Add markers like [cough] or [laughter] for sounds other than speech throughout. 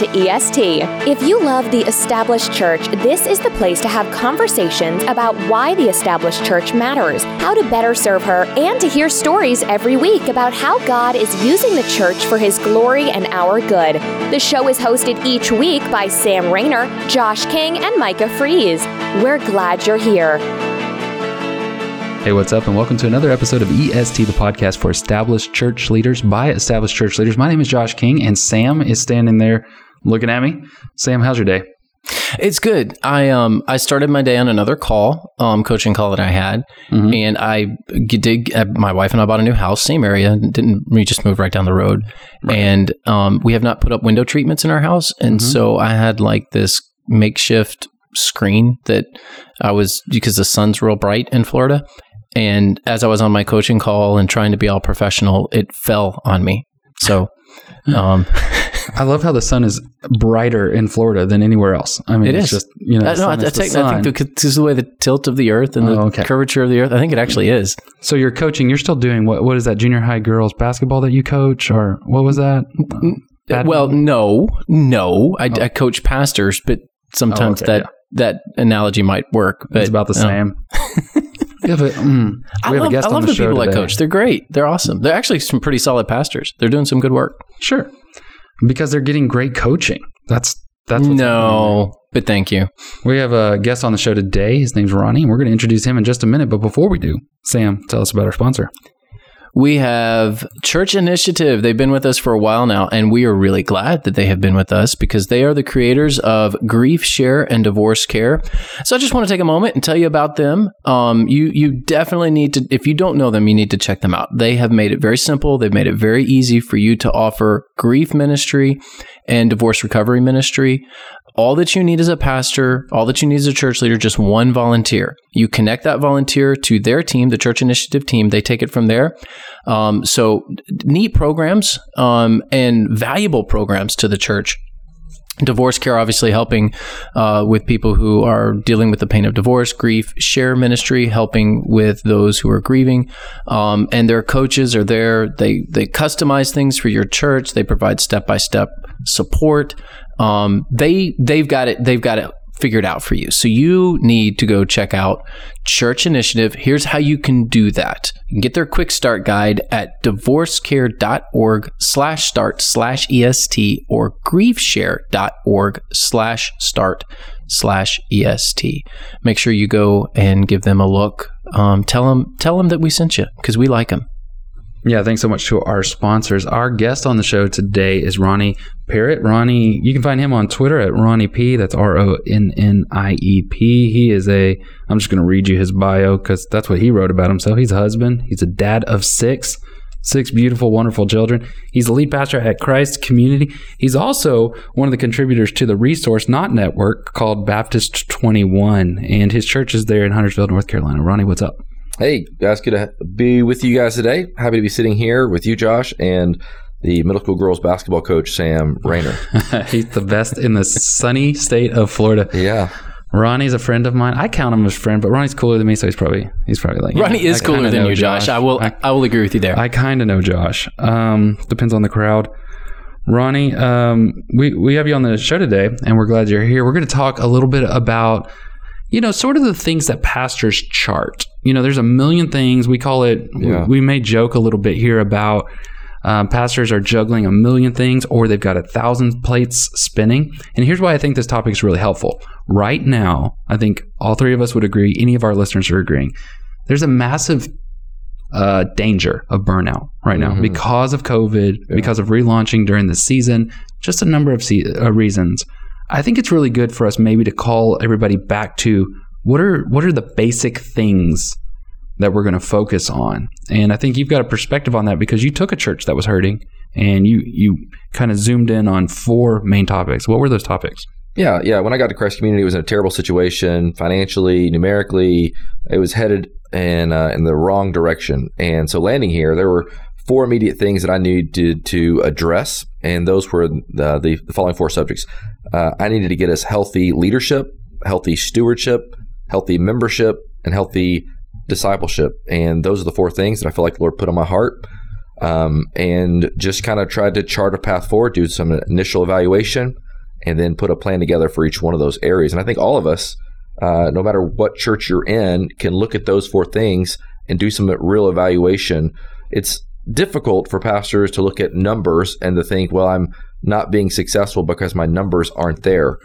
to EST. If you love the established church, this is the place to have conversations about why the established church matters, how to better serve her, and to hear stories every week about how God is using the church for his glory and our good. The show is hosted each week by Sam Rainer, Josh King, and Micah Fries. We're glad you're here. Hey, what's up, and welcome to another episode of EST, the podcast for established church leaders by established church leaders. My name is Josh King, and Sam is standing there looking at me. Sam, how's your day? It's good. I um I started my day on another call, um coaching call that I had, Mhm. and I did. Uh, my wife and I bought a new house, same area. Didn't we just moved right down the road, and um we have not put up window treatments in our house, and Mhm. so I had like this makeshift screen that I was because the sun's real bright in Florida, and as I was on my coaching call and trying to be all professional, it fell on me. So. [laughs] Um, I love how the sun is brighter in Florida than anywhere else. I mean, It it's is. just you know. I, the no, I, I, is the take, I think because of the way the tilt of the earth and the Oh, okay. curvature of the earth, I think it actually is. so you're coaching. You're still doing what? What is that? Junior high girls basketball that you coach, or what was that? Badminton? Well, no, no, I, I coach pastors, but sometimes Oh, okay, that that analogy might work. But it's about the uh, same. [laughs] We have a, mm, I love, guest I on love the, the, show people I coach. They're great. They're awesome. They're actually some pretty solid pastors. They're doing some good work. Sure, because they're getting great coaching. That's that's no, but thank you. We have a guest on the show today. His name's Ronnie, and we're going to introduce him in just a minute. But before we do, Sam, tell us about our sponsor. We have Church Initiative. They've been with us for a while now, and we are really glad that they have been with us because they are the creators of GriefShare and DivorceCare. So I just want to take a moment and tell you about them. Um, you you definitely need to, if you don't know them, you need to check them out. They have made it very simple. They've made it very easy for you to offer grief ministry and divorce recovery ministry. All that you need as a pastor, all that you need as a church leader, just one volunteer. You connect that volunteer to their team, the church initiative team. They take it from there. Um, so neat programs um, and valuable programs to the church. DivorceCare, obviously helping uh, with people who are dealing with the pain of divorce, grief. Share ministry, helping with those who are grieving, um, and their coaches are there. They they customize things for your church. They provide step by step support. Um, they they've got it. They've got it figured out for you. So you need to go check out Church Initiative. Here's how you can do that. You can get their quick start guide at divorcecare.org slash start slash EST or griefshare.org slash start slash EST. Make sure you go and give them a look. Um, tell them, tell them that we sent you because we like them. Yeah, thanks so much to our sponsors. Our guest on the show today is Ronnie Parrott. Ronnie, you can find him on Twitter at Ronnie P. That's R O N N I E P. He is a, I'm just going to read you his bio because that's what he wrote about himself. He's a husband, he's a dad of six, six beautiful, wonderful children. He's the lead pastor at Christ Community. He's also one of the contributors to the Resource Not Network called Baptist 21, and his church is there in Huntersville, North Carolina. Ronnie, what's up? Hey, guys, good to be with you guys today. Happy to be sitting here with you, Josh, and the middle school girls basketball coach, Sam Rainer. [laughs] he's the best in the sunny state of Florida. yeah. Ronnie's a friend of mine. I count him as a friend, but Ronnie's cooler than me, so he's probably he's probably like Ronnie yeah, is I cooler than know you, Josh. I will, I, I will agree with you there. I kind of know Josh. Um, depends on the crowd. Ronnie, um, we we have you on the show today, and we're glad you're here. We're going to talk a little bit about, you know, sort of the things that pastors chart. You know, there's a million things. We call it. Yeah. We, may joke a little bit here about um, pastors are juggling a million things, or they've got a thousand plates spinning. And here's why I think this topic is really helpful. Right now, I think all three of us would agree. Any of our listeners are agreeing. There's a massive uh, danger of burnout right now Mhm. because of COVID, because of relaunching during the season, just a number of se- uh, reasons. I think it's really good for us maybe to call everybody back to what are what are the basic things that we're going to focus on. And I think you've got a perspective on that because you took a church that was hurting and you you kind of zoomed in on four main topics. What were those topics? Yeah, yeah. When I got to Christ Community, it was in a terrible situation financially, numerically. It was headed in uh, in the wrong direction. And so landing here, there were four immediate things that I needed to address, and those were the, the, the following four subjects. Uh, I needed to get us healthy leadership, healthy stewardship, healthy membership, and healthy discipleship. And those are the four things that I feel like the Lord put on my heart. Um, and just kind of tried to chart a path forward, do some initial evaluation. and then put a plan together for each one of those areas. And I think all of us, uh, no matter what church you're in, can look at those four things and do some real evaluation. It's difficult for pastors to look at numbers and to think, well, I'm not being successful because my numbers aren't there.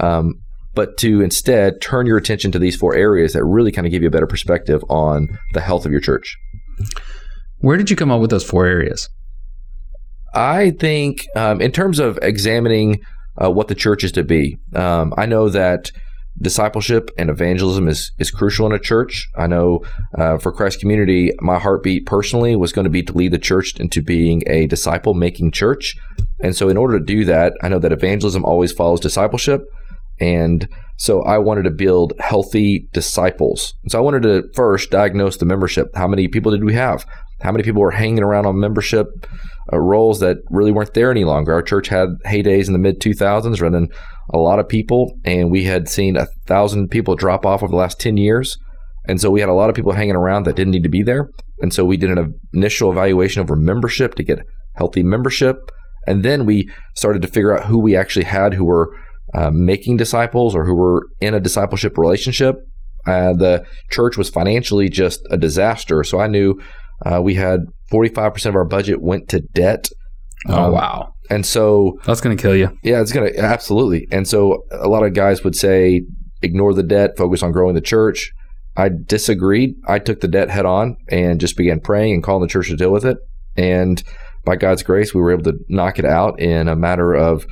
Um, but to instead turn your attention to these four areas that really kind of give you a better perspective on the health of your church. Where did you come up with those four areas? I think, um, in terms of examining uh, what the church is to be, um, I know that discipleship and evangelism is is crucial in a church. I know uh, for Christ Community, my heartbeat personally was going to be to lead the church into being a disciple making church. And so, in order to do that, I know that evangelism always follows discipleship. And so, I wanted to build healthy disciples. So, I wanted to first diagnose the membership. How many people did we have? How many people were hanging around on membership uh, roles that really weren't there any longer? Our church had heydays in the mid 2000s, running a lot of people, and we had seen a thousand people drop off over the last 10 years. And so we had a lot of people hanging around that didn't need to be there. And so we did an initial evaluation over membership to get healthy membership. And then we started to figure out who we actually had who were uh, making disciples or who were in a discipleship relationship. Uh, the church was financially just a disaster. So I knew uh, we had 45% of our budget went to debt. Oh, Um, wow. And so That's going to kill you. yeah, it's gonna absolutely. And so a lot of guys would say, ignore the debt, focus on growing the church. I disagreed. I took the debt head on and just began praying and calling the church to deal with it. And by God's grace, we were able to knock it out in a matter of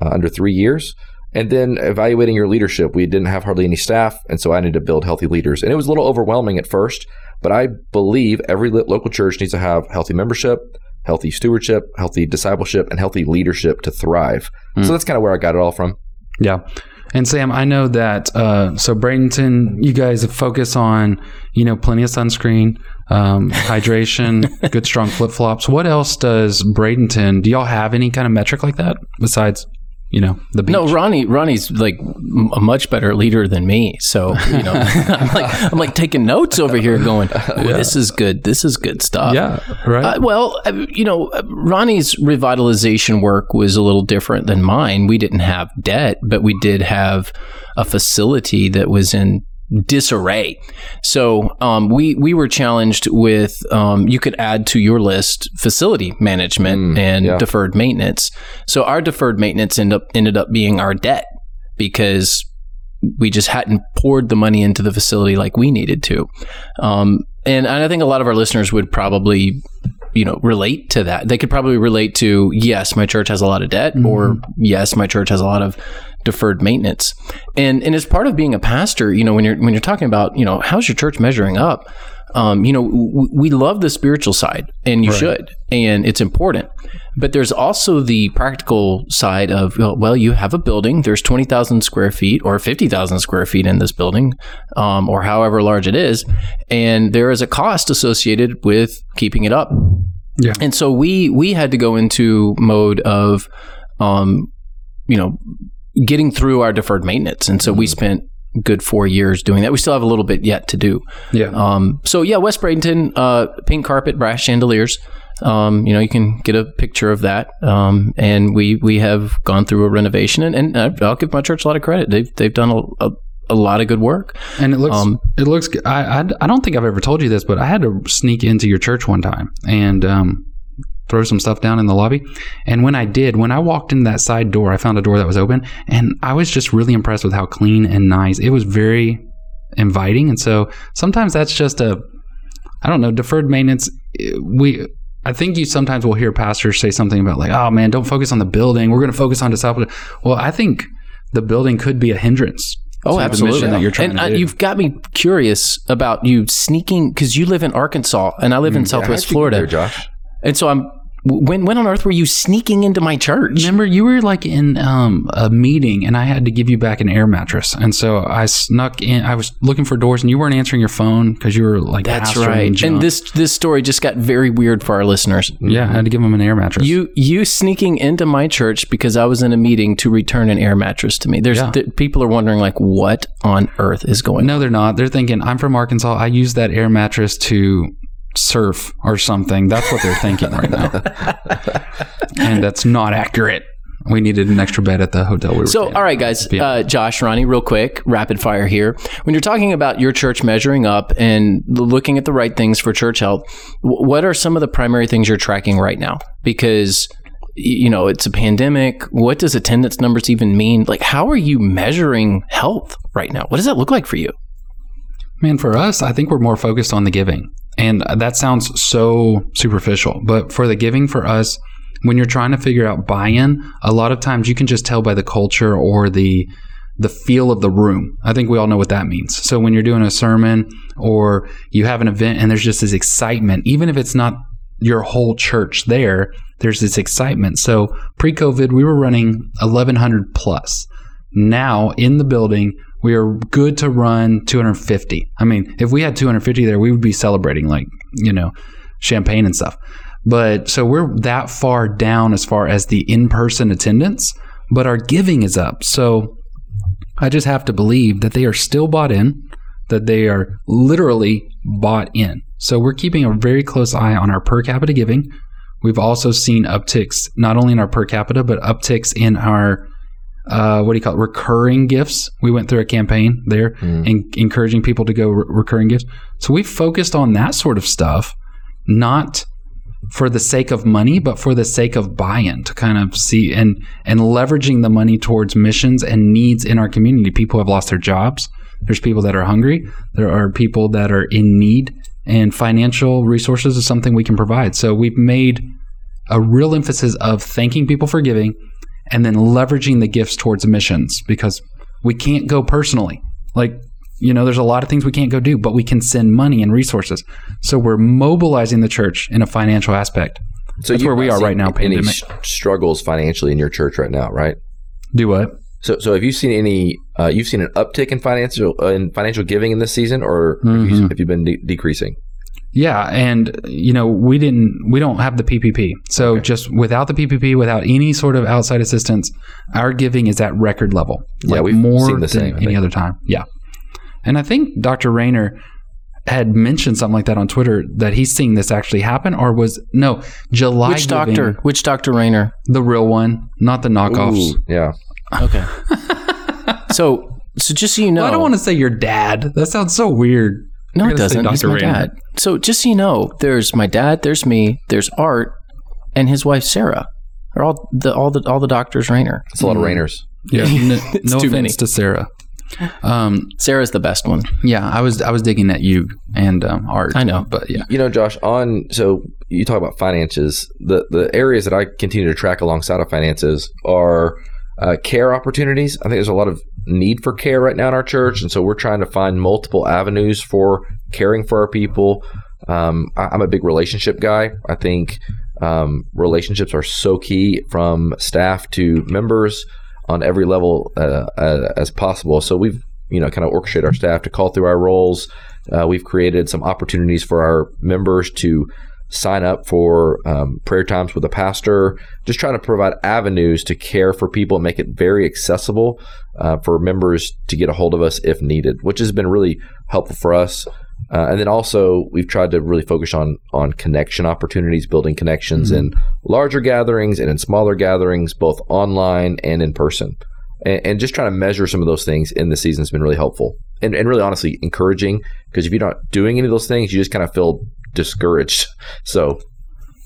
uh, under three years. And then evaluating your leadership, we didn't have hardly any staff, and so I needed to build healthy leaders. And it was a little overwhelming at first, but I believe every local church needs to have healthy membership, healthy stewardship, healthy discipleship, and healthy leadership to thrive. So that's kind of where I got it all from. Yeah. And Sam, I know that uh, so Bradenton, you guys focus on you know plenty of sunscreen, um, [laughs] hydration, good strong flip flops. What else does Bradenton? Do y'all have any kind of metric like that besides you know the beach? No, Ronnie. Ronnie's like a much better leader than me. So you know, [laughs] I'm like I'm like taking notes over here, going, [laughs] "Ooh, "This is good. This is good stuff." yeah, right. Uh, well, uh, you know, uh, Ronnie's revitalization work was a little different than mine. We didn't have debt, but we did have a facility that was in disarray. So um, we we were challenged with um, you could add to your list facility management Mm, and yeah. deferred maintenance. So our deferred maintenance ended up ended up being our debt because we just hadn't poured the money into the facility like we needed to. Um, and I think a lot of our listeners would probably, you know, relate to that. They could probably relate to, yes, my church has a lot of debt, or yes, my church has a lot of deferred maintenance. And and as part of being a pastor, you know, when you're when you're talking about, you know, how's your church measuring up? Um, you know, w- we love the spiritual side, and you should, and it's important. But there's also the practical side of well, well you have a building. There's twenty thousand square feet or fifty thousand square feet in this building, um, or however large it is, and there is a cost associated with keeping it up. Yeah. And so we we had to go into mode of, um, you know, getting through our deferred maintenance, and so we spent good four years doing that. We still have a little bit yet to do. yeah. Um, so yeah, West Bradenton, uh, pink carpet, brass chandeliers. Um, you know, you can get a picture of that. Um, and we we have gone through a renovation, and, and uh, I'll give my church a lot of credit. They've they've done a, a, a lot of good work. And it looks, Um, it looks. I, I, I don't think I've ever told you this, but I had to sneak into your church one time and um, throw some stuff down in the lobby. And when I did, when I walked in that side door, I found a door that was open, and I was just really impressed with how clean and nice it was. Very inviting, and so sometimes that's just a, I don't know, deferred maintenance. We. I think you sometimes will hear pastors say something about like, "Oh man, don't focus on the building. We're going to focus on discipleship." Well, I think the building could be a hindrance. Oh, the that you're trying and to uh, you've got me curious about you sneaking because you live in Arkansas and I live in Southwest How'd you get Florida, there, Josh. and so I'm. When when on earth were you sneaking into my church? Remember, you were like in um, a meeting, and I had to give you back an air mattress, and so I snuck in. I was looking for doors, and you weren't answering your phone because you were like That's right. junk. And this this story just got very weird for our listeners. yeah, I had to give them an air mattress. You you sneaking into my church because I was in a meeting to return an air mattress to me. There's Yeah. th- people are wondering like what on earth is going on. no, they're not. They're thinking I'm from Arkansas. I use that air mattress to surf or something. That's what they're thinking right now, [laughs] and that's not accurate. We needed an extra bed at the hotel we were So, all guys. Yeah. Uh, Josh, Ronnie, real quick, rapid fire here. When you're talking about your church measuring up and looking at the right things for church health, what are some of the primary things you're tracking right now? Because you know it's a pandemic. What does attendance numbers even mean? Like, how are you measuring health right now? What does that look like for you? Man, for us, I think we're more focused on the giving. And that sounds so superficial, but for the giving for us, when you're trying to figure out buy-in, a lot of times you can just tell by the culture or the the feel of the room. I think we all know what that means. So when you're doing a sermon or you have an event and there's just this excitement, even if it's not your whole church there, there's this excitement. So pre-COVID, we were running 1100 plus. Now in the building, we are good to run 250. I mean, if we had 250 there, we would be celebrating like, you know, champagne and stuff. But so we're that far down as far as the in person attendance, but our giving is up. So I just have to believe that they are still bought in, that they are literally bought in. So we're keeping a very close eye on our per capita giving. We've also seen upticks not only in our per capita, but upticks in our uh, what do you call it? Recurring gifts. We went through a campaign there, en- encouraging people to go re- recurring gifts. So we focused on that sort of stuff, not for the sake of money, but for the sake of buy-in to kind of see and and leveraging the money towards missions and needs in our community. People have lost their jobs. There's people that are hungry. There are people that are in need, and financial resources is something we can provide. So we've made a real emphasis of thanking people for giving and then leveraging the gifts towards missions because we can't go personally. Like, you know, there's a lot of things we can't go do, but we can send money and resources. So we're mobilizing the church in a financial aspect. So That's where we are right now, Any pandemic. struggles financially in your church right now, right? Do what? So, so have you seen any? Uh, you've seen an uptick in financial uh, in financial giving in this season, or have, you, Mhm. have you been de- decreasing? Yeah, and you know we didn't we don't have the PPP. So just without the PPP, without any sort of outside assistance, our giving is at record level. Yeah, like we've more seen the than same, any other time. Yeah, and I think Dr. Rainer had mentioned something like that on Twitter that he's seeing this actually happen, or was no July. Which giving, doctor? Which Doctor Rainer? The real one, not the knockoffs. Ooh, yeah. Okay. [laughs] so, so just so you know, Well, I don't want to say your dad. That sounds so weird. No, it doesn't. He's Dr. my Rainer. dad. So just so you know, there's my dad, there's me, there's Art, and his wife Sarah. Are all the all the all the doctors Rainer. It's a lot of rainers. Yeah, [laughs] n- It's no too offense many. to Sarah. Um, Sarah's the best one. yeah, I was I was digging at you and um, art. I know. but yeah, You know, Josh, on so you talk about finances. The the areas that I continue to track alongside of finances are uh, care opportunities. I think there's a lot of need for care right now in our church, and so we're trying to find multiple avenues for caring for our people. Um, I, I'm a big relationship guy. I think um, relationships are so key from staff to members on every level uh, uh, as possible. So we've you know kind of orchestrated our staff to call through our roles. Uh, we've created some opportunities for our members to sign up for um, prayer times with a pastor. Just trying to provide avenues to care for people and make it very accessible uh, for members to get a hold of us if needed, which has been really helpful for us. Uh, and then also we've tried to really focus on on connection opportunities, building connections in larger gatherings and in smaller gatherings, both online and in person. And, and just trying to measure some of those things in the season has been really helpful and, and really honestly encouraging because if you're not doing any of those things, you just kind of feel discouraged. So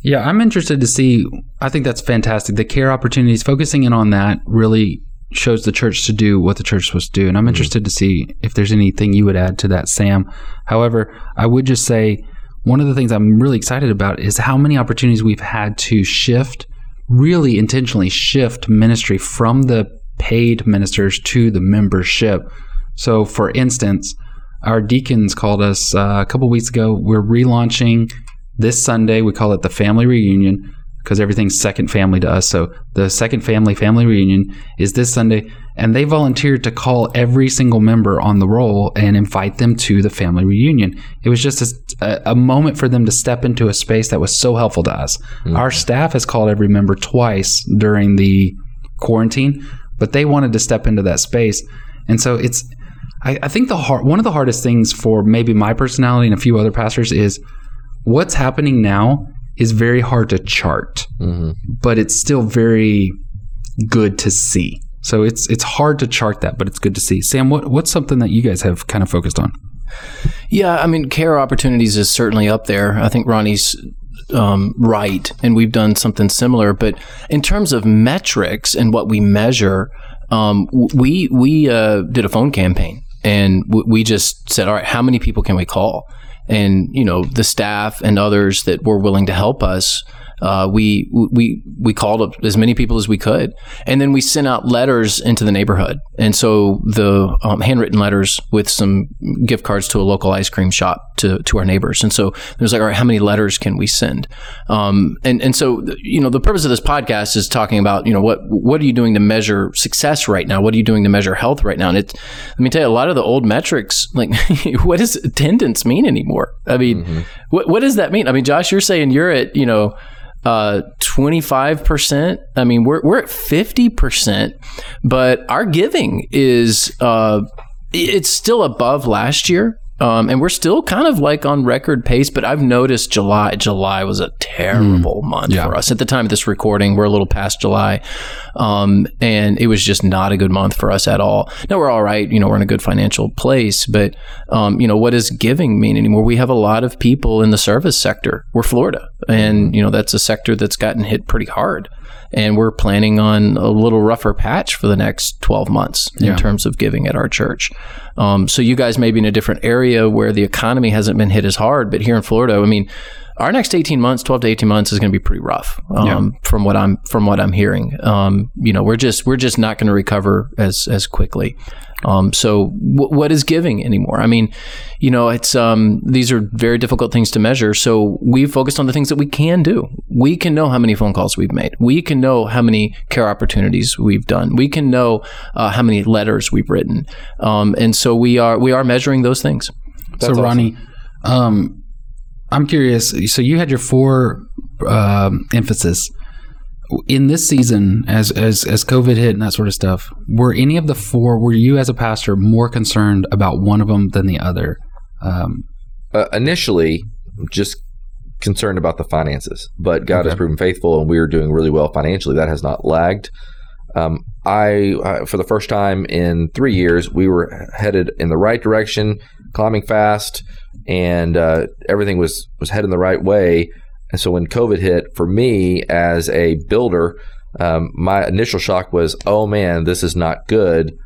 yeah, I'm interested to see. I think that's fantastic. The care opportunities, focusing in on that, really shows the church to do what the church is supposed to do. And I'm mm-hmm. interested to see if there's anything you would add to that, Sam. However, I would just say one of the things I'm really excited about is how many opportunities we've had to shift, really intentionally shift ministry from the paid ministers to the membership. So, for instance, our deacons called us uh, a couple weeks ago. We're relaunching this Sunday. We call it the family reunion because everything's second family to us. So the second family family reunion is this Sunday, and they volunteered to call every single member on the roll and invite them to the family reunion. It was just a, a moment for them to step into a space that was so helpful to us. Our staff has called every member twice during the quarantine, but they wanted to step into that space, and so it's. I, I think the hard, one of the hardest things for maybe my personality and a few other pastors is what's happening now is very hard to chart, but it's still very good to see. So it's it's hard to chart that, but it's good to see. Sam, what what's something that you guys have kind of focused on? Yeah, I mean, care opportunities is certainly up there. I think Ronnie's um, right, and we've done something similar. But in terms of metrics and what we measure, um, we we uh, did a phone campaign, and w- we just said, all right, how many people can we call? And you know, the staff and others that were willing to help us uh, we we we called up as many people as we could, and then we sent out letters into the neighborhood. And so the um, handwritten letters with some gift cards to a local ice cream shop to to our neighbors. And so it was like, all right, how many letters can we send? Um, and and so you know, the purpose of this podcast is talking about you know what what are you doing to measure success right now? What are you doing to measure health right now? And it, let me tell you, a lot of the old metrics, like [laughs] what does attendance mean anymore? I mean, mm-hmm. what what does that mean? I mean, Josh, you're saying you're at you know uh, 25%. I mean, we're, we're at 50%, but our giving is, uh, it's still above last year. Um, and we're still kind of like on record pace, but I've noticed July. July was a terrible mm, month yeah. for us. At the time of this recording, we're a little past July, um, and it was just not a good month for us at all. Now we're all right. You know, we're in a good financial place, but um, you know, what does giving mean anymore? We have a lot of people in the service sector. We're Florida, and you know that's a sector that's gotten hit pretty hard and we're planning on a little rougher patch for the next 12 months in terms of giving at our church. Um, so you guys may be in a different area where the economy hasn't been hit as hard, but here in Florida, I mean, our next 18 months 12 to 18 months is going to be pretty rough um, yeah. from what i'm from what i'm hearing um, you know we're just we're just not going to recover as as quickly um, so w- what is giving anymore? I mean, you know, it's um, these are very difficult things to measure. So we've focused on the things that we can do. We can know how many phone calls we've made. We can know how many care opportunities we've done. We can know uh, how many letters we've written. Um, and so we are we are measuring those things. That's so Ronnie, um, I'm curious. So you had your four uh, emphasis in this season, as as as COVID hit and that sort of stuff, were any of the four? Were you as a pastor more concerned about one of them than the other? Um, uh, initially, just concerned about the finances, but God okay. has proven faithful, and we are doing really well financially. That has not lagged. Um, I, I, for the first time in three years, we were headed in the right direction, climbing fast, and uh, everything was was heading the right way and so when COVID hit, for me as a builder, um, my initial shock was, oh man, this is not good.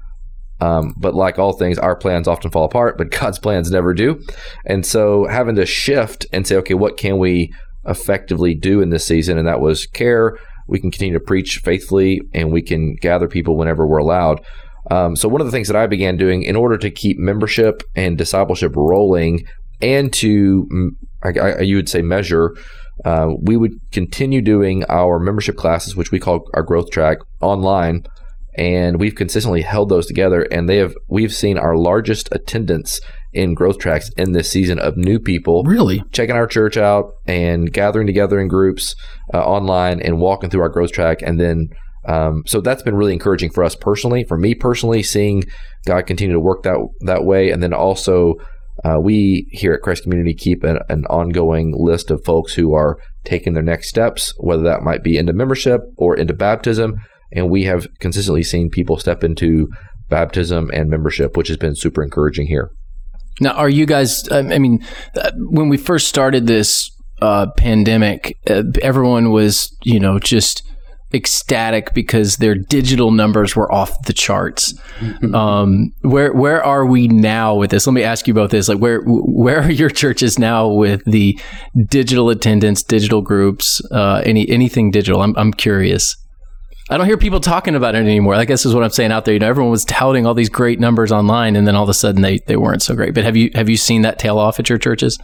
Um, but like all things, our plans often fall apart, but [laughs] God's plans never do. And so having to shift and say, okay, what can we effectively do in this season? And that was care. We can continue to preach faithfully and we can gather people whenever we're allowed. Um, so one of the things that I began doing in order to keep membership and discipleship rolling and to, I, I, you would say, measure uh, we would continue doing our membership classes, which we call our growth track, online, and we've consistently held those together. And they have we've seen our largest attendance in growth tracks in this season of new people really checking our church out and gathering together in groups uh, online and walking through our growth track, and then. Um, so that's been really encouraging for us personally, for me personally, seeing God continue to work that that way, and then also uh, we here at Christ Community keep an, an, ongoing list of folks who are taking their next steps, whether that might be into membership or into baptism. And we have consistently seen people step into baptism and membership, which has been super encouraging here. Now, are you guys, I mean, uh, when we first started this uh, pandemic, uh, everyone was, you know, just ecstatic because their digital numbers were off the charts. Mm-hmm. Um, where where are we now with this? Let me ask you about this. Like where where are your churches now with the digital attendance, digital groups, uh, any anything digital? I'm I'm curious. I don't hear people talking about it anymore. I guess is what I'm saying out there. You know, everyone was touting all these great numbers online, and then all of a sudden they, they weren't so great. But have you have you seen that tail off at your churches?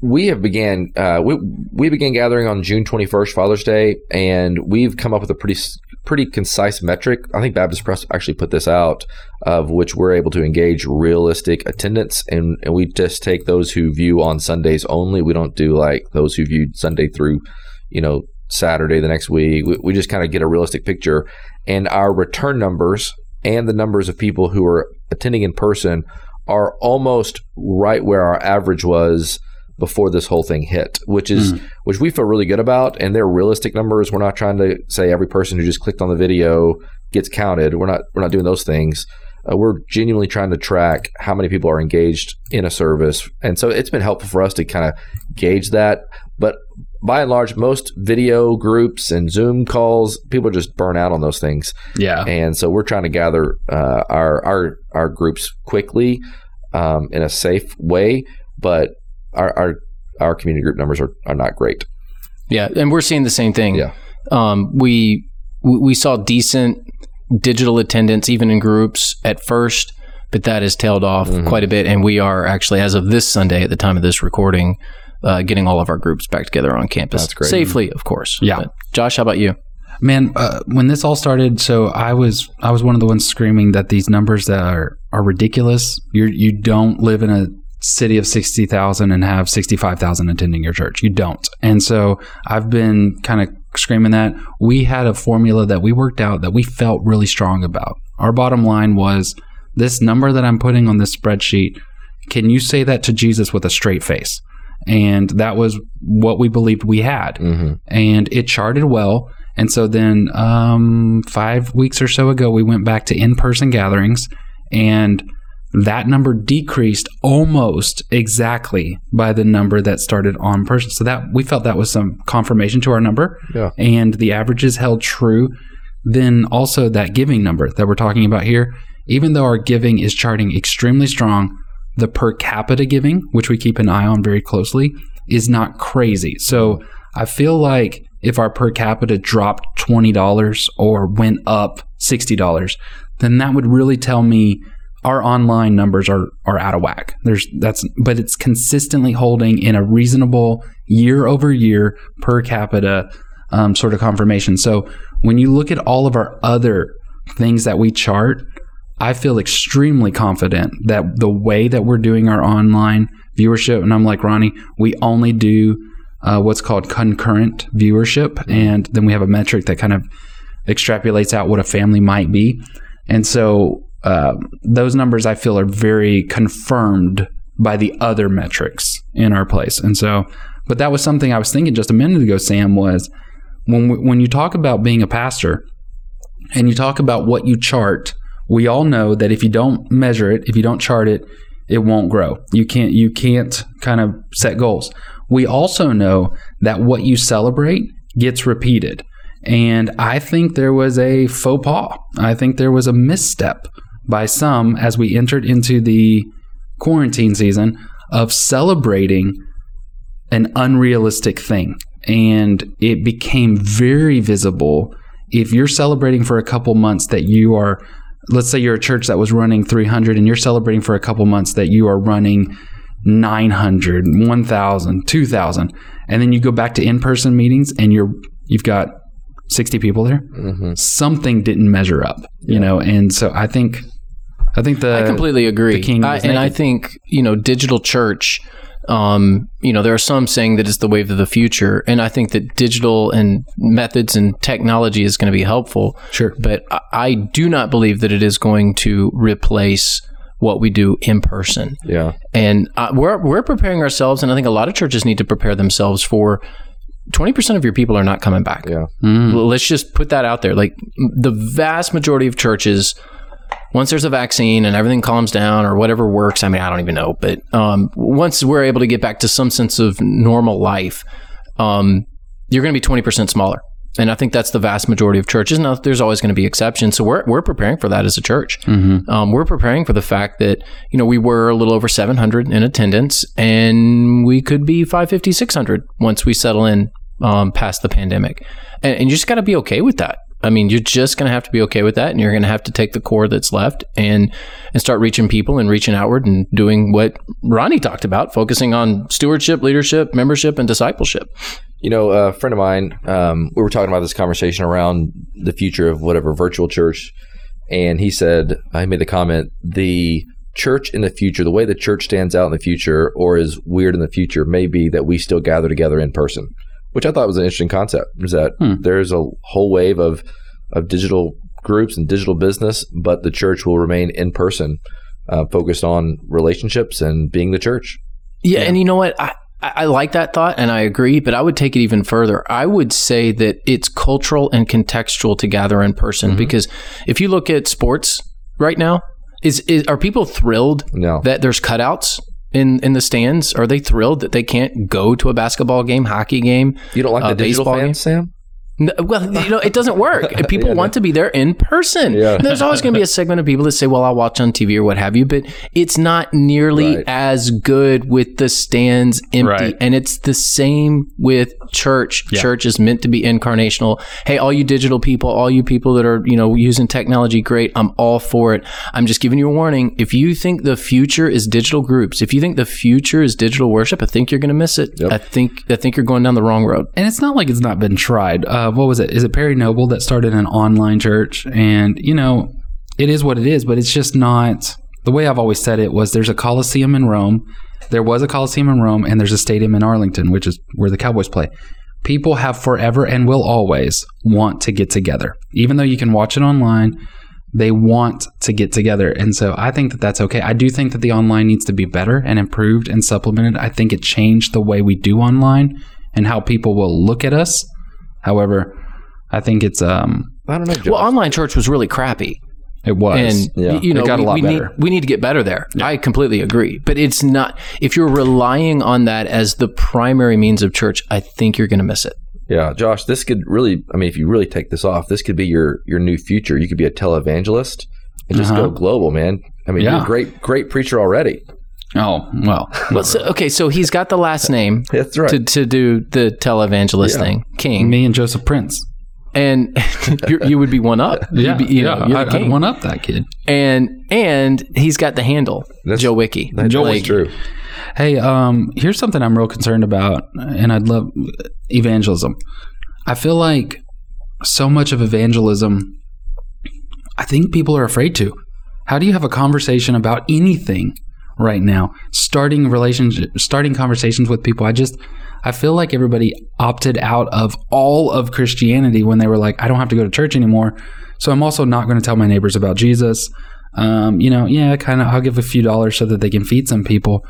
We have began uh, we we began gathering on June 21st, Father's Day, and we've come up with a pretty pretty concise metric. I think Baptist Press actually put this out, of which we're able to engage realistic attendance, and, and we just take those who view on Sundays only. We don't do like those who viewed Sunday through, you know, Saturday the next week. We, we just kind of get a realistic picture, and our return numbers and the numbers of people who are attending in person are almost right where our average was before this whole thing hit, which is which we feel really good about, and they're realistic numbers. We're not trying to say every person who just clicked on the video gets counted. We're not we're not doing those things. Uh, we're genuinely trying to track how many people are engaged in a service, and so it's been helpful for us to kind of gauge that. But by and large, most video groups and Zoom calls, people just burn out on those things. Yeah. And so we're trying to gather uh, our our our groups quickly um, in a safe way, but our our, our community group numbers are, are not great. Yeah, and we're seeing the same thing. Yeah. Um, we we we saw decent digital attendance even in groups at first, but that has tailed off Mm-hmm. quite a bit. And we are actually, as of this Sunday, at the time of this recording, uh, getting all of our groups back together on campus That's great. safely, of course. Yeah. But Josh, how about you? Man, uh, when this all started, so I was I was one of the ones screaming that these numbers that are are ridiculous. You you don't live in a city of sixty thousand and have sixty five thousand attending your church. You don't, and so I've been kind of screaming that. We had a formula that we worked out that we felt really strong about. Our bottom line was this number that I'm putting on this spreadsheet. Can you say that to Jesus with a straight face? And that was what we believed we had Mm-hmm. and it charted well. And so then, um, five weeks or so ago, we went back to in person gatherings, and that number decreased almost exactly by the number that started on person. So that we felt that was some confirmation to our number, Yeah. and the averages held true. Then also that giving number that we're talking about here, even though our giving is charting extremely strong, the per capita giving, which we keep an eye on very closely, is not crazy. So I feel like if our per capita dropped $20 or went up $60, then that would really tell me our online numbers are are out of whack. There's that's but it's consistently holding in a reasonable year over year per capita um, sort of confirmation. So when you look at all of our other things that we chart, I feel extremely confident that the way that we're doing our online viewership, and I'm like Ronnie, we only do uh, what's called concurrent viewership, and then we have a metric that kind of extrapolates out what a family might be, and so uh, those numbers I feel are very confirmed by the other metrics in our place, and so. But that was something I was thinking just a minute ago. Sam was when we, when you talk about being a pastor, and you talk about what you chart, we all know that if you don't measure it, if you don't chart it, it won't grow. You can't you can't kind of set goals. We also know that what you celebrate gets repeated. And I think there was a faux pas. I think there was a misstep by some as we entered into the quarantine season of celebrating an unrealistic thing. And it became very visible if you're celebrating for a couple months that you are, let's say you're a church that was running 300 and you're celebrating for a couple months that you are running 900, 1,000, 2,000. And then you go back to in person meetings and you're, you've got 60 people there. Mm-hmm. Something didn't measure up, you know? And so I think, I think the, I completely agree. the king I, and I think, you know, digital church, um, you know, there are some saying that it's the wave of the future. And I think that digital and methods and technology is going to be helpful. Sure. But I, I do not believe that it is going to replace what we do in person. Yeah. And uh, we're, we're preparing ourselves. And I think a lot of churches need to prepare themselves for 20% of your people are not coming back. Yeah. Mm. Let's just put that out there. Like the vast majority of churches, once there's a vaccine and everything calms down or whatever works, I mean, I don't even know, but um, once we're able to get back to some sense of normal life, um, you're going to be 20% smaller. And I think that's the vast majority of churches. Now, there's always going to be exceptions. So we're, we're preparing for that as a church. Mm-hmm. Um, we're preparing for the fact that, you know, we were a little over 700 in attendance and we could be 550, 600 once we settle in um, past the pandemic. And, and you just got to be okay with that. I mean, you're just going to have to be okay with that, and you're going to have to take the core that's left and and start reaching people and reaching outward and doing what Ronnie talked about, focusing on stewardship, leadership, membership, and discipleship. You know, a friend of mine, um, we were talking about this conversation around the future of whatever virtual church, and he said, I made the comment, the church in the future, the way the church stands out in the future or is weird in the future, may be that we still gather together in person, which I thought was an interesting concept. Is that Hmm. there's a whole wave of of digital groups and digital business, but the church will remain in person, uh, focused on relationships and being the church. Yeah, and you know what? I I, like that thought and I agree, but I would take it even further. I would say that it's cultural and contextual to gather in person because if you look at sports right now, is, is are people thrilled No. that there's cutouts in in the stands? Are they thrilled that they can't go to a basketball game, hockey game? You don't like Uh, the baseball fans, Sam? No, well, you know, it doesn't work. [laughs] People Yeah, want to be there in person. Yeah. There's always going to be a segment of people that say, "Well, I'll watch on TV or what have you," but it's not nearly Right. as good with the stands empty. Right. And it's the same with church. Yeah. Church is meant to be incarnational. Hey, all you digital people, all you people that are you know using technology, great. I'm all for it. I'm just giving you a warning. If you think the future is digital groups, if you think the future is digital worship, I think you're going to miss it. Yep. I think I think you're going down the wrong road. and it's not like it's not been tried. Uh, Uh, what was it? Is it Perry Noble that started an online church? And you know, it is what it is, but it's just not. The way I've always said it was: there's a Coliseum in Rome, there was a Coliseum in Rome, and there's a stadium in Arlington, which is where the Cowboys play. People have forever and will always want to get together, even though you can watch it online. They want to get together, and so I think that that's okay. I do think that the online needs to be better and improved and supplemented. I think it changed the way we do online and how people will look at us. However, I think it's um I don't know. Josh. Well, online church was really crappy. it was and Yeah. you know It got a lot we need better. we need to get better there. I completely agree, but it's not if you're relying on that as the primary means of church. I think you're going to miss it. Yeah, Josh, this could really I mean if you really take this off, this could be your your new future. You could be a televangelist and just Uh-huh. go global, man. I mean, you're a great great preacher already. Oh well Well, so, okay, so he's got the last name That's right. to, to do the televangelist Yeah. thing, King, me and Joseph Prince and [laughs] you're, you would be one up. yeah You'd be, you know, yeah you're I, the I'd king. one up that kid and and he's got the handle, That's- Joe Wiki. That's Like, true. hey um here's something I'm real concerned about and I'd love evangelism I feel like so much of evangelism I think people are afraid to how do you have a conversation about anything right now starting relationship starting conversations with people I just I feel like everybody opted out of all of Christianity when they were like, I don't have to go to church anymore. So I'm also not going to tell my neighbors about Jesus. Um, you know, yeah, kind of, I'll give a few dollars so that they can feed some people.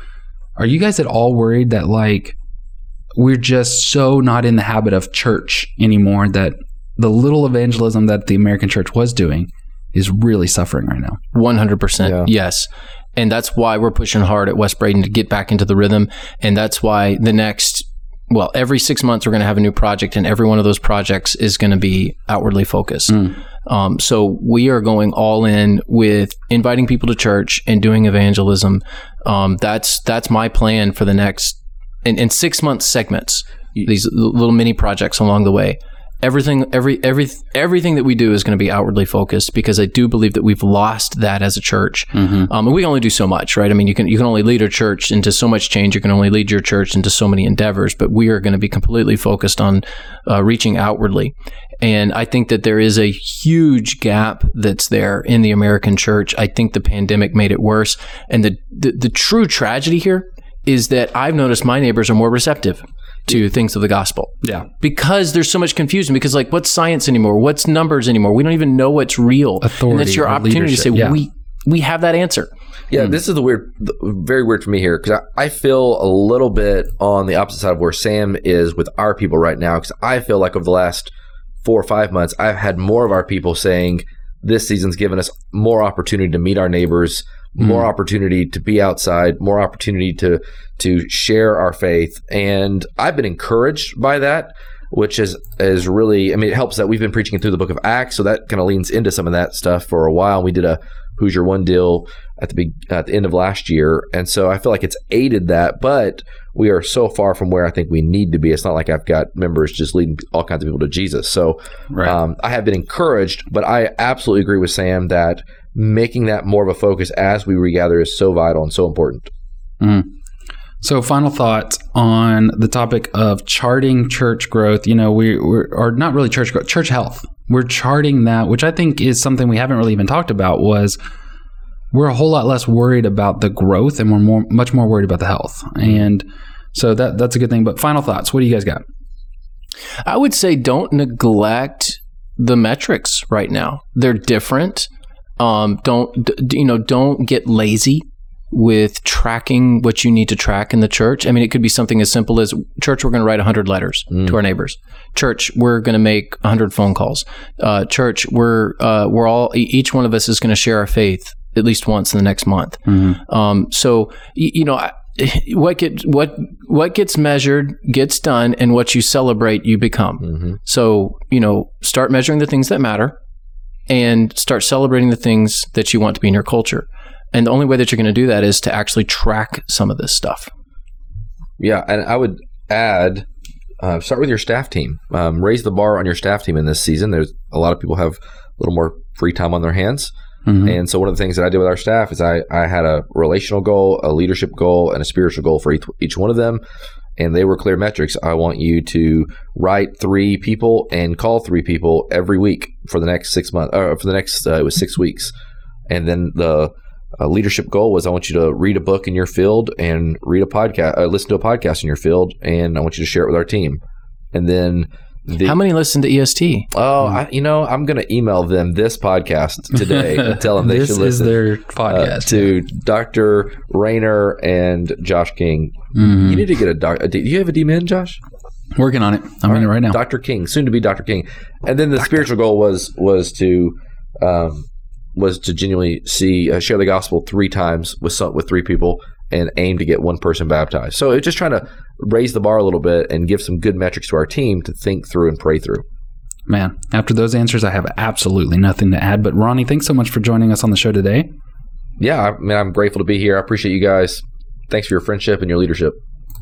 Are you guys at all worried that like we're just so not in the habit of church anymore that the little evangelism that the American church was doing is really suffering right now? 100% Yeah. yes and that's why we're pushing hard at west braden to get back into the rhythm. And that's why the next well every six months we're going to have a new project and every one of those projects is going to be outwardly focused. Um, so we are going all in with inviting people to church and doing evangelism. Um, that's that's my plan for the next in, in six month segments these little mini projects along the way everything every every everything that we do is going to be outwardly focused because I do believe that we've lost that as a church. Um, and we only do so much, right? I mean, you can you can only lead a church into so much change. You can only lead your church into so many endeavors. But we are going to be completely focused on uh, reaching outwardly. And I think that there is a huge gap that's there in the American church. I think the pandemic made it worse. And the, the, the true tragedy here is that I've noticed my neighbors are more receptive to things of the gospel Yeah. because there's so much confusion because like what's science anymore what's numbers anymore we don't even know what's real and Authority that's your or opportunity to say yeah. we we have that answer Yeah, Hmm. this is the weird, very weird for me here because I, I feel a little bit on the opposite side of where Sam is with our people right now because I feel like over the last four or five months, I've had more of our people saying this season's given us more opportunity to meet our neighbors, more opportunity to be outside, more opportunity to to share our faith, and I've been encouraged by that. Which is is really, I mean, it helps that we've been preaching through the book of Acts, so that kind of leans into some of that stuff for a while. We did a Who's Your One deal at the big, at the end of last year, and so I feel like it's aided that. But we are so far from where I think we need to be. It's not like I've got members just leading all kinds of people to Jesus. So Right. um, I have been encouraged, but I absolutely agree with Sam that making that more of a focus as we regather is so vital and so important. Mm. So, final thoughts on the topic of charting church growth. You know, we we're not really church growth, church health. We're charting that, which I think is something we haven't really even talked about. Was we're a whole lot less worried about the growth, and we're more much more worried about the health. And so that that's a good thing. But final thoughts. What do you guys got? i would say don't neglect the metrics right now they're different um, don't d- you know don't get lazy with tracking what you need to track in the church. I mean, it could be something as simple as church, we're going to write 100 letters to our neighbors. Church, we're going to make 100 phone calls. Uh, church, we're, uh, we're all, each one of us is going to share our faith at least once in the next month. Um, so, y- you know, I, [laughs] what get what what gets measured gets done, and what you celebrate you become. So you know, start measuring the things that matter, and start celebrating the things that you want to be in your culture. And the only way that you're going to do that is to actually track some of this stuff. Yeah, and I would add, uh, start with your staff team. Um, raise the bar on your staff team in this season. There's a lot of people have a little more free time on their hands. And so one of the things that I did with our staff is I, I had a relational goal, a leadership goal, and a spiritual goal for each, each one of them. And they were clear metrics. I want you to write three people and call three people every week for the next six months, or for the next, uh, it was six weeks. And then the uh, leadership goal was I want you to read a book in your field and read a podcast, uh, listen to a podcast in your field, and I want you to share it with our team. And then the, How many listen to EST? Oh, I, you know, I'm going to email them this podcast today and tell them they should listen. this is their uh, podcast. to Dr. Rainer and Josh King. Mhm. You need to get a doc. Do you have a DMin, Josh? Working on it. I'm in it right now. Dr. King, soon to be Dr. King. And then the spiritual goal was was to um, was to genuinely see uh, share the gospel three times with some, with three people and aim to get one person baptized. So it's just trying to raise the bar a little bit and give some good metrics to our team to think through and pray through. Man, after those answers, I have absolutely nothing to add. But Ronnie, thanks so much for joining us on the show today. Yeah, I mean, I'm grateful to be here. I appreciate you guys. Thanks for your friendship and your leadership.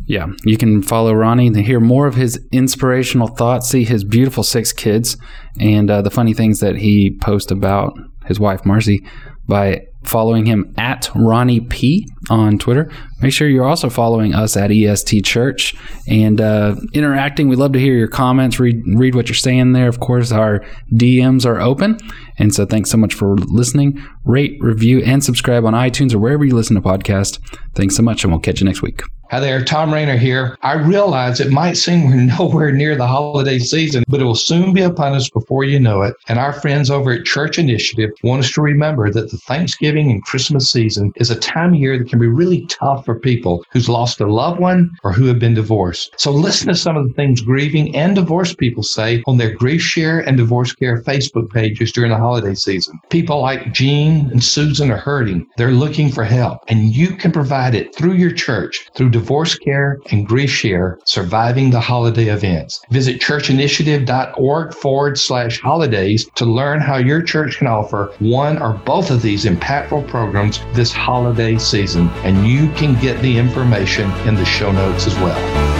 Yeah, you can follow Ronnie to hear more of his inspirational thoughts, see his beautiful six kids, and uh, the funny things that he posts about his wife Marcy by following him at Ronnie P on Twitter. Make sure you're also following us at EST Church and uh, interacting. We'd love to hear your comments, read read what you're saying there. Of course, our DMs are open, and so thanks so much for listening. Rate, review, and subscribe on iTunes or wherever you listen to podcasts. Thanks so much, and we'll catch you next week. Hi there, Tom Rainer here. I realize it might seem we're [laughs] nowhere near the holiday season, but it will soon be upon us before you know it. And our friends over at Church Initiative want us to remember that the Thanksgiving and Christmas season is a time of year that can be really tough for people who's lost a loved one or who have been divorced. So listen to some of the things grieving and divorced people say on their GriefShare and DivorceCare Facebook pages during the holiday season. People like Jean and Susan are hurting. They're looking for help, and you can provide it through your church through DivorceCare and GriefShare surviving the holiday events. Visit churchinitiative.org forward slash holidays to learn how your church can offer one or both of these impactful programs this holiday season. And you can get the information in the show notes as well.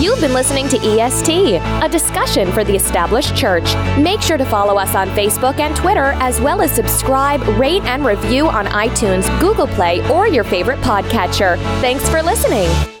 You've been listening to EST, a discussion for the established church. Make sure to follow us on Facebook and Twitter, as well as subscribe, rate, and review on iTunes, Google Play, or your favorite podcatcher. Thanks for listening.